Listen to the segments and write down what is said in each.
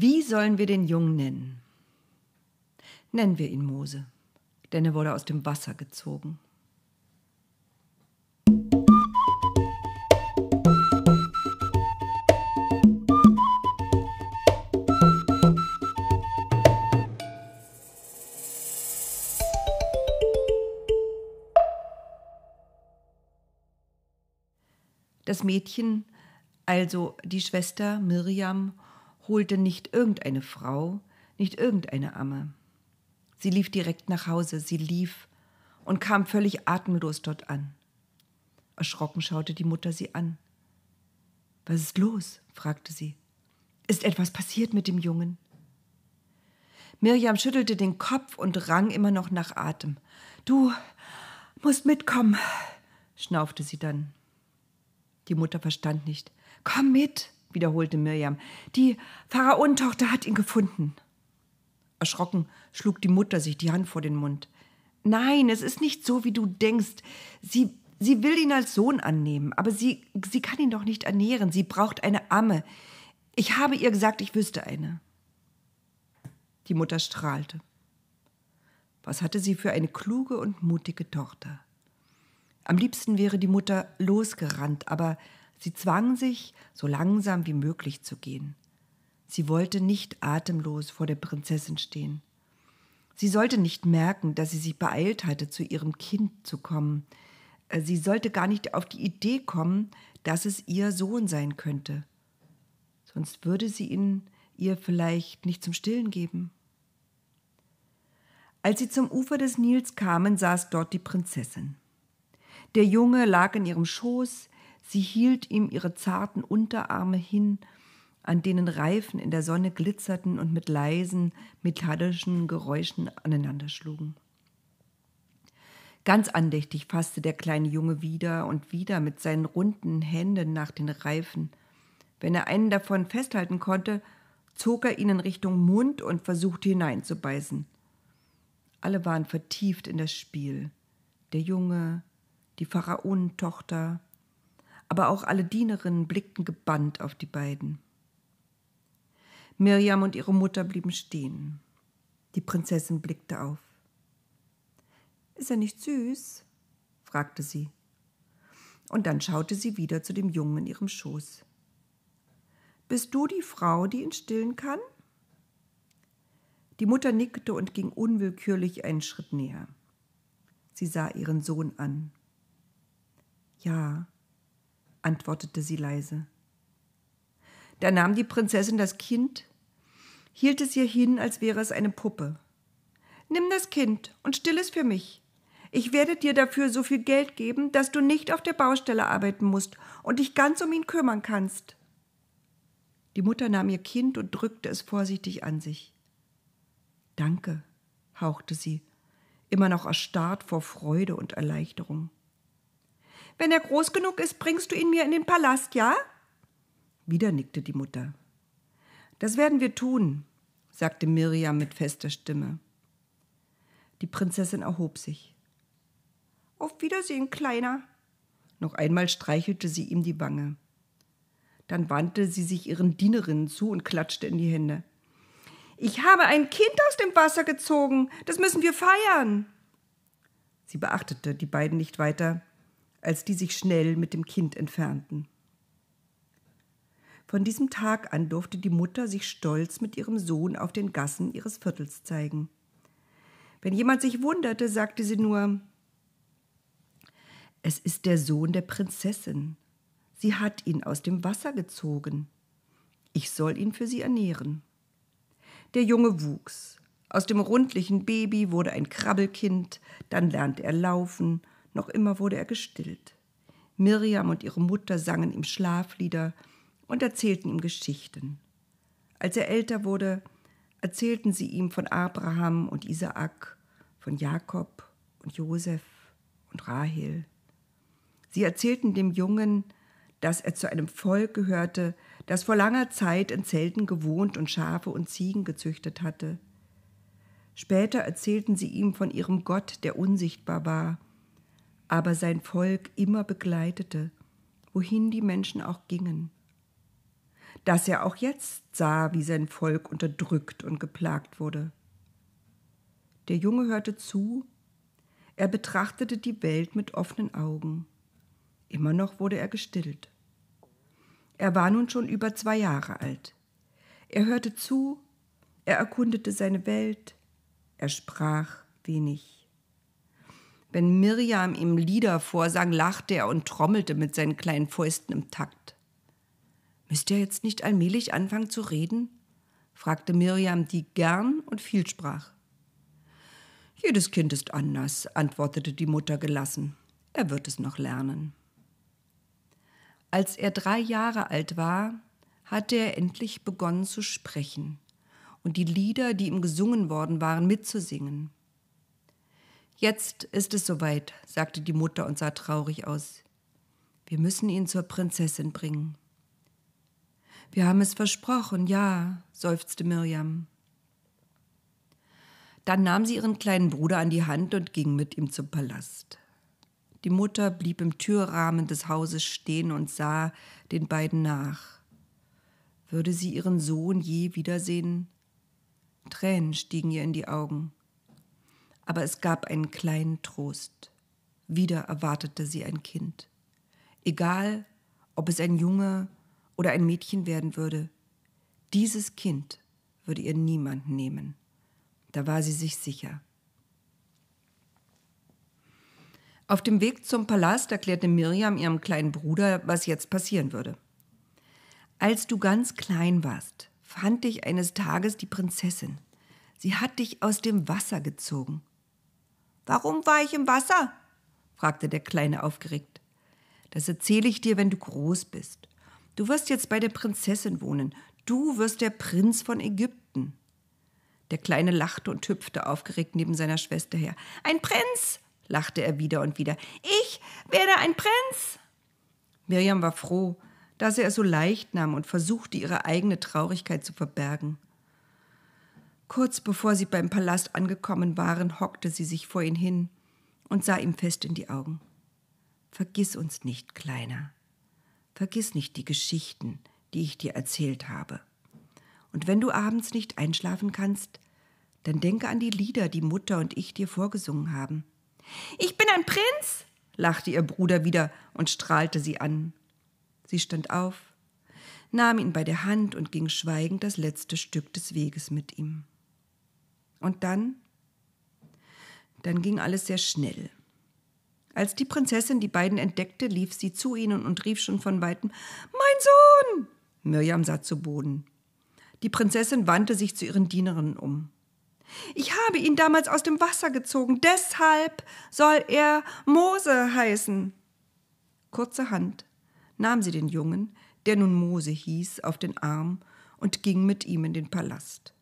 Wie sollen wir den Jungen nennen? Nennen wir ihn Mose, denn er wurde aus dem Wasser gezogen. Das Mädchen, also die Schwester Miriam, holte nicht irgendeine Frau, nicht irgendeine Amme. Sie lief direkt nach Hause, sie lief und kam völlig atemlos dort an. Erschrocken schaute die Mutter sie an. Was ist los? fragte sie. Ist etwas passiert mit dem Jungen? Mirjam schüttelte den Kopf und rang immer noch nach Atem. Du musst mitkommen, schnaufte sie dann. Die Mutter verstand nicht. Komm mit, wiederholte Mirjam. Die Pharaonentochter hat ihn gefunden. Erschrocken schlug die Mutter sich die Hand vor den Mund. Nein, es ist nicht so, wie du denkst. Sie, sie will ihn als Sohn annehmen, aber sie, sie kann ihn doch nicht ernähren. Sie braucht eine Amme. Ich habe ihr gesagt, ich wüsste eine. Die Mutter strahlte. Was hatte sie für eine kluge und mutige Tochter? Am liebsten wäre die Mutter losgerannt, aber sie zwang sich, so langsam wie möglich zu gehen. Sie wollte nicht atemlos vor der Prinzessin stehen. Sie sollte nicht merken, dass sie sich beeilt hatte, zu ihrem Kind zu kommen. Äh, sie sollte gar nicht auf die Idee kommen, dass es ihr Sohn sein könnte. Sonst würde sie ihn ihr vielleicht nicht zum Stillen geben. Als sie zum Ufer des Nils kamen, saß dort die Prinzessin. Der Junge lag in ihrem Schoß, sie hielt ihm ihre zarten Unterarme hin, an denen Reifen in der Sonne glitzerten und mit leisen, metallischen Geräuschen aneinanderschlugen. Ganz andächtig fasste der kleine Junge wieder und wieder mit seinen runden Händen nach den Reifen. Wenn er einen davon festhalten konnte, zog er ihn in Richtung Mund und versuchte hineinzubeißen. Alle waren vertieft in das Spiel. Der Junge, die Pharaonentochter, aber auch alle Dienerinnen blickten gebannt auf die beiden. Mirjam und ihre Mutter blieben stehen. Die Prinzessin blickte auf. Ist er nicht süß? fragte sie. Und dann schaute sie wieder zu dem Jungen in ihrem Schoß. Bist du die Frau, die ihn stillen kann? Die Mutter nickte und ging unwillkürlich einen Schritt näher. Sie sah ihren Sohn an. Ja, antwortete sie leise. Da nahm die Prinzessin das Kind, hielt es ihr hin, als wäre es eine Puppe. Nimm das Kind und still es für mich. Ich werde dir dafür so viel Geld geben, dass du nicht auf der Baustelle arbeiten musst und dich ganz um ihn kümmern kannst. Die Mutter nahm ihr Kind und drückte es vorsichtig an sich. Danke, hauchte sie, immer noch erstarrt vor Freude und Erleichterung. Wenn er groß genug ist, bringst du ihn mir in den Palast, ja? Wieder nickte die Mutter. Das werden wir tun, sagte Miriam mit fester Stimme. Die Prinzessin erhob sich. Auf Wiedersehen, Kleiner. Noch einmal streichelte sie ihm die Wange. Dann wandte sie sich ihren Dienerinnen zu und klatschte in die Hände. Ich habe ein Kind aus dem Wasser gezogen. Das müssen wir feiern. Sie beachtete die beiden nicht weiter, als die sich schnell mit dem Kind entfernten. Von diesem Tag an durfte die Mutter sich stolz mit ihrem Sohn auf den Gassen ihres Viertels zeigen. Wenn jemand sich wunderte, sagte sie nur Es ist der Sohn der Prinzessin. Sie hat ihn aus dem Wasser gezogen. Ich soll ihn für sie ernähren. Der Junge wuchs. Aus dem rundlichen Baby wurde ein Krabbelkind, dann lernte er laufen noch immer wurde er gestillt. Mirjam und ihre Mutter sangen ihm Schlaflieder und erzählten ihm Geschichten. Als er älter wurde, erzählten sie ihm von Abraham und Isaak, von Jakob und Josef und Rahel. Sie erzählten dem Jungen, dass er zu einem Volk gehörte, das vor langer Zeit in Zelten gewohnt und Schafe und Ziegen gezüchtet hatte. Später erzählten sie ihm von ihrem Gott, der unsichtbar war aber sein Volk immer begleitete, wohin die Menschen auch gingen. dass er auch jetzt sah, wie sein Volk unterdrückt und geplagt wurde. Der Junge hörte zu, er betrachtete die Welt mit offenen Augen. Immer noch wurde er gestillt. Er war nun schon über zwei Jahre alt. Er hörte zu, er erkundete seine Welt, er sprach wenig. Wenn Mirjam ihm Lieder vorsang, lachte er und trommelte mit seinen kleinen Fäusten im Takt. Müsst ihr jetzt nicht allmählich anfangen zu reden? fragte Mirjam, die gern und viel sprach. Jedes Kind ist anders, antwortete die Mutter gelassen. Er wird es noch lernen. Als er drei Jahre alt war, hatte er endlich begonnen zu sprechen und die Lieder, die ihm gesungen worden waren, mitzusingen. Jetzt ist es soweit, sagte die Mutter und sah traurig aus. Wir müssen ihn zur Prinzessin bringen. Wir haben es versprochen, ja, seufzte Mirjam. Dann nahm sie ihren kleinen Bruder an die Hand und ging mit ihm zum Palast. Die Mutter blieb im Türrahmen des Hauses stehen und sah den beiden nach. Würde sie ihren Sohn je wiedersehen? Tränen stiegen ihr in die Augen. Aber es gab einen kleinen Trost. Wieder erwartete sie ein Kind. Egal, ob es ein Junge oder ein Mädchen werden würde, dieses Kind würde ihr niemand nehmen. Da war sie sich sicher. Auf dem Weg zum Palast erklärte Miriam ihrem kleinen Bruder, was jetzt passieren würde. Als du ganz klein warst, fand ich eines Tages die Prinzessin. Sie hat dich aus dem Wasser gezogen. Warum war ich im Wasser? fragte der Kleine aufgeregt. Das erzähle ich dir, wenn du groß bist. Du wirst jetzt bei der Prinzessin wohnen. Du wirst der Prinz von Ägypten. Der Kleine lachte und hüpfte aufgeregt neben seiner Schwester her. Ein Prinz! lachte er wieder und wieder. Ich werde ein Prinz! Miriam war froh, dass er es so leicht nahm und versuchte, ihre eigene Traurigkeit zu verbergen. Kurz bevor sie beim Palast angekommen waren, hockte sie sich vor ihn hin und sah ihm fest in die Augen. Vergiss uns nicht, Kleiner. Vergiss nicht die Geschichten, die ich dir erzählt habe. Und wenn du abends nicht einschlafen kannst, dann denke an die Lieder, die Mutter und ich dir vorgesungen haben. Ich bin ein Prinz, lachte ihr Bruder wieder und strahlte sie an. Sie stand auf, nahm ihn bei der Hand und ging schweigend das letzte Stück des Weges mit ihm. Und dann? Dann ging alles sehr schnell. Als die Prinzessin die beiden entdeckte, lief sie zu ihnen und rief schon von weitem Mein Sohn. Mirjam sah zu Boden. Die Prinzessin wandte sich zu ihren Dienerinnen um. Ich habe ihn damals aus dem Wasser gezogen, deshalb soll er Mose heißen. Kurzerhand nahm sie den Jungen, der nun Mose hieß, auf den Arm und ging mit ihm in den Palast.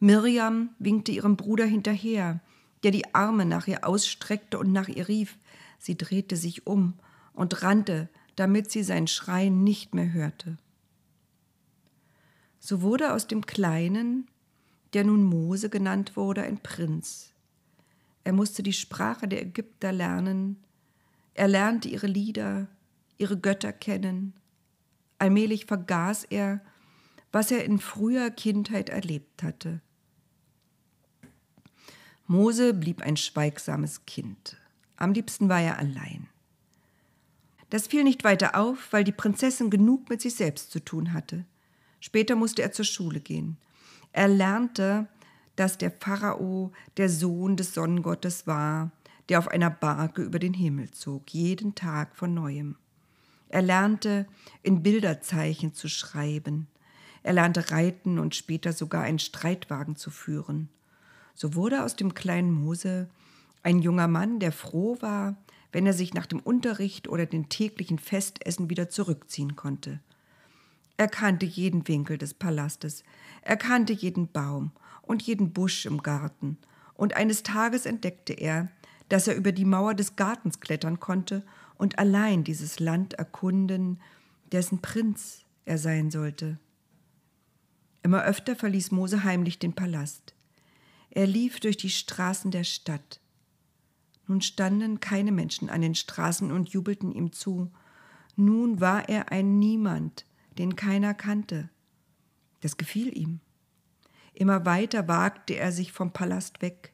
Mirjam winkte ihrem Bruder hinterher, der die Arme nach ihr ausstreckte und nach ihr rief. Sie drehte sich um und rannte, damit sie sein Schreien nicht mehr hörte. So wurde aus dem Kleinen, der nun Mose genannt wurde, ein Prinz. Er musste die Sprache der Ägypter lernen, er lernte ihre Lieder, ihre Götter kennen. Allmählich vergaß er, was er in früher Kindheit erlebt hatte. Mose blieb ein schweigsames Kind. Am liebsten war er allein. Das fiel nicht weiter auf, weil die Prinzessin genug mit sich selbst zu tun hatte. Später musste er zur Schule gehen. Er lernte, dass der Pharao der Sohn des Sonnengottes war, der auf einer Barke über den Himmel zog, jeden Tag von neuem. Er lernte, in Bilderzeichen zu schreiben. Er lernte reiten und später sogar einen Streitwagen zu führen. So wurde aus dem kleinen Mose ein junger Mann, der froh war, wenn er sich nach dem Unterricht oder den täglichen Festessen wieder zurückziehen konnte. Er kannte jeden Winkel des Palastes, er kannte jeden Baum und jeden Busch im Garten, und eines Tages entdeckte er, dass er über die Mauer des Gartens klettern konnte und allein dieses Land erkunden, dessen Prinz er sein sollte. Immer öfter verließ Mose heimlich den Palast. Er lief durch die Straßen der Stadt. Nun standen keine Menschen an den Straßen und jubelten ihm zu. Nun war er ein Niemand, den keiner kannte. Das gefiel ihm. Immer weiter wagte er sich vom Palast weg.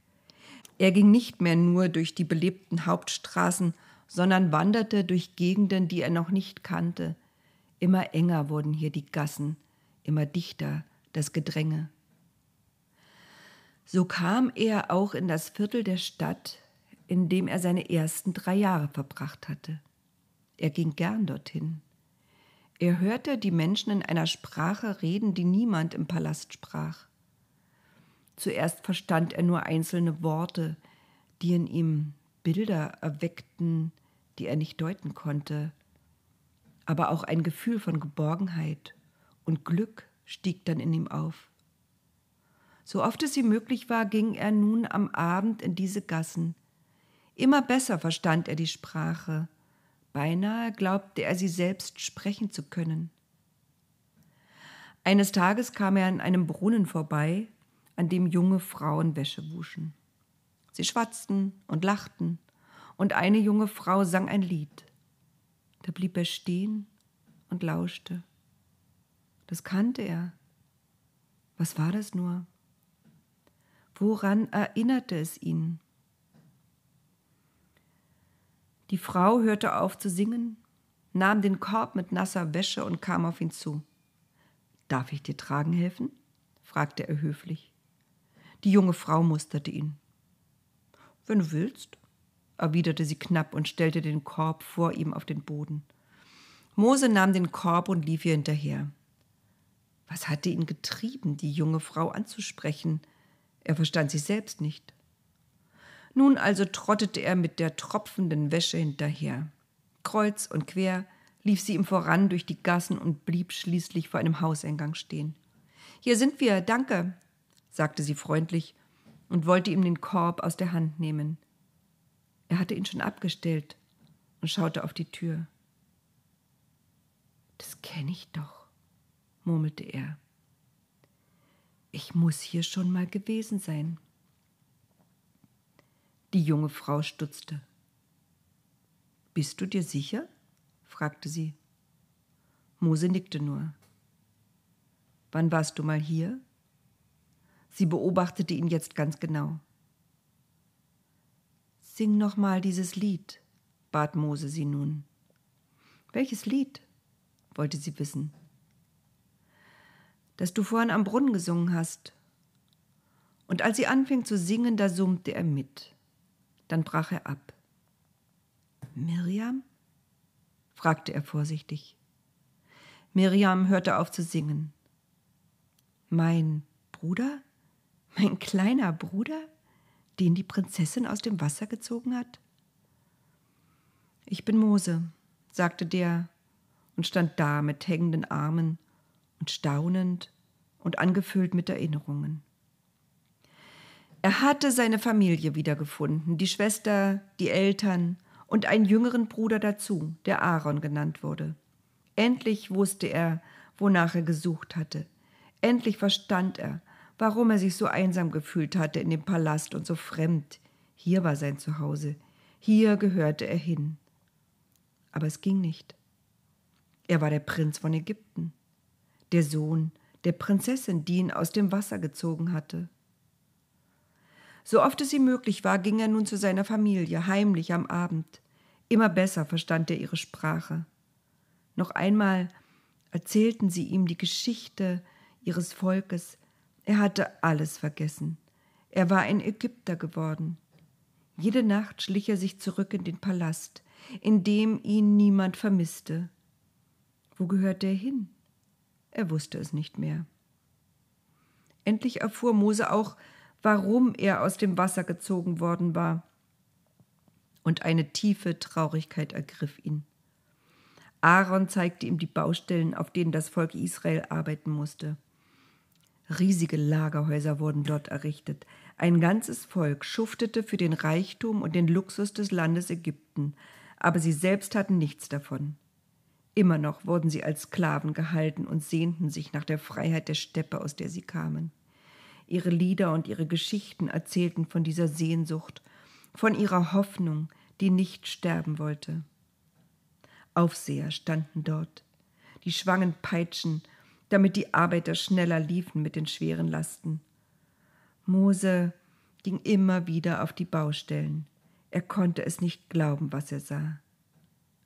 Er ging nicht mehr nur durch die belebten Hauptstraßen, sondern wanderte durch Gegenden, die er noch nicht kannte. Immer enger wurden hier die Gassen, immer dichter das Gedränge. So kam er auch in das Viertel der Stadt, in dem er seine ersten drei Jahre verbracht hatte. Er ging gern dorthin. Er hörte die Menschen in einer Sprache reden, die niemand im Palast sprach. Zuerst verstand er nur einzelne Worte, die in ihm Bilder erweckten, die er nicht deuten konnte. Aber auch ein Gefühl von Geborgenheit und Glück stieg dann in ihm auf. So oft es ihm möglich war, ging er nun am Abend in diese Gassen. Immer besser verstand er die Sprache. Beinahe glaubte er, sie selbst sprechen zu können. Eines Tages kam er an einem Brunnen vorbei, an dem junge Frauen Wäsche wuschen. Sie schwatzten und lachten, und eine junge Frau sang ein Lied. Da blieb er stehen und lauschte. Das kannte er. Was war das nur? Woran erinnerte es ihn? Die Frau hörte auf zu singen, nahm den Korb mit nasser Wäsche und kam auf ihn zu. Darf ich dir tragen helfen? fragte er höflich. Die junge Frau musterte ihn. Wenn du willst, erwiderte sie knapp und stellte den Korb vor ihm auf den Boden. Mose nahm den Korb und lief ihr hinterher. Was hatte ihn getrieben, die junge Frau anzusprechen, er verstand sich selbst nicht. Nun also trottete er mit der tropfenden Wäsche hinterher. Kreuz und quer lief sie ihm voran durch die Gassen und blieb schließlich vor einem Hauseingang stehen. Hier sind wir, danke, sagte sie freundlich und wollte ihm den Korb aus der Hand nehmen. Er hatte ihn schon abgestellt und schaute auf die Tür. Das kenne ich doch, murmelte er. Ich muss hier schon mal gewesen sein. Die junge Frau stutzte. Bist du dir sicher? fragte sie. Mose nickte nur. Wann warst du mal hier? Sie beobachtete ihn jetzt ganz genau. Sing noch mal dieses Lied, bat Mose sie nun. Welches Lied? wollte sie wissen das du vorhin am Brunnen gesungen hast. Und als sie anfing zu singen, da summte er mit. Dann brach er ab. Miriam? fragte er vorsichtig. Miriam hörte auf zu singen. Mein Bruder? Mein kleiner Bruder, den die Prinzessin aus dem Wasser gezogen hat? Ich bin Mose, sagte der und stand da mit hängenden Armen und staunend und angefüllt mit Erinnerungen. Er hatte seine Familie wiedergefunden, die Schwester, die Eltern und einen jüngeren Bruder dazu, der Aaron genannt wurde. Endlich wusste er, wonach er gesucht hatte. Endlich verstand er, warum er sich so einsam gefühlt hatte in dem Palast und so fremd. Hier war sein Zuhause, hier gehörte er hin. Aber es ging nicht. Er war der Prinz von Ägypten der Sohn der Prinzessin, die ihn aus dem Wasser gezogen hatte. So oft es ihm möglich war, ging er nun zu seiner Familie, heimlich am Abend. Immer besser verstand er ihre Sprache. Noch einmal erzählten sie ihm die Geschichte ihres Volkes. Er hatte alles vergessen. Er war ein Ägypter geworden. Jede Nacht schlich er sich zurück in den Palast, in dem ihn niemand vermisste. Wo gehörte er hin? Er wusste es nicht mehr. Endlich erfuhr Mose auch, warum er aus dem Wasser gezogen worden war. Und eine tiefe Traurigkeit ergriff ihn. Aaron zeigte ihm die Baustellen, auf denen das Volk Israel arbeiten musste. Riesige Lagerhäuser wurden dort errichtet. Ein ganzes Volk schuftete für den Reichtum und den Luxus des Landes Ägypten, aber sie selbst hatten nichts davon. Immer noch wurden sie als Sklaven gehalten und sehnten sich nach der Freiheit der Steppe, aus der sie kamen. Ihre Lieder und ihre Geschichten erzählten von dieser Sehnsucht, von ihrer Hoffnung, die nicht sterben wollte. Aufseher standen dort, die schwangen Peitschen, damit die Arbeiter schneller liefen mit den schweren Lasten. Mose ging immer wieder auf die Baustellen. Er konnte es nicht glauben, was er sah.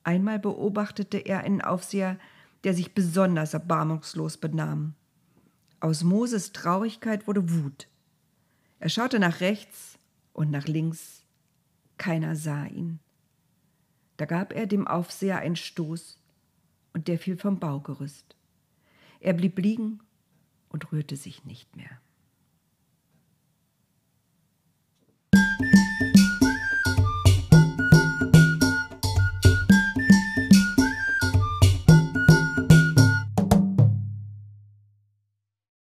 Einmal beobachtete er einen Aufseher, der sich besonders erbarmungslos benahm. Aus Moses Traurigkeit wurde Wut. Er schaute nach rechts und nach links. Keiner sah ihn. Da gab er dem Aufseher einen Stoß und der fiel vom Baugerüst. Er blieb liegen und rührte sich nicht mehr.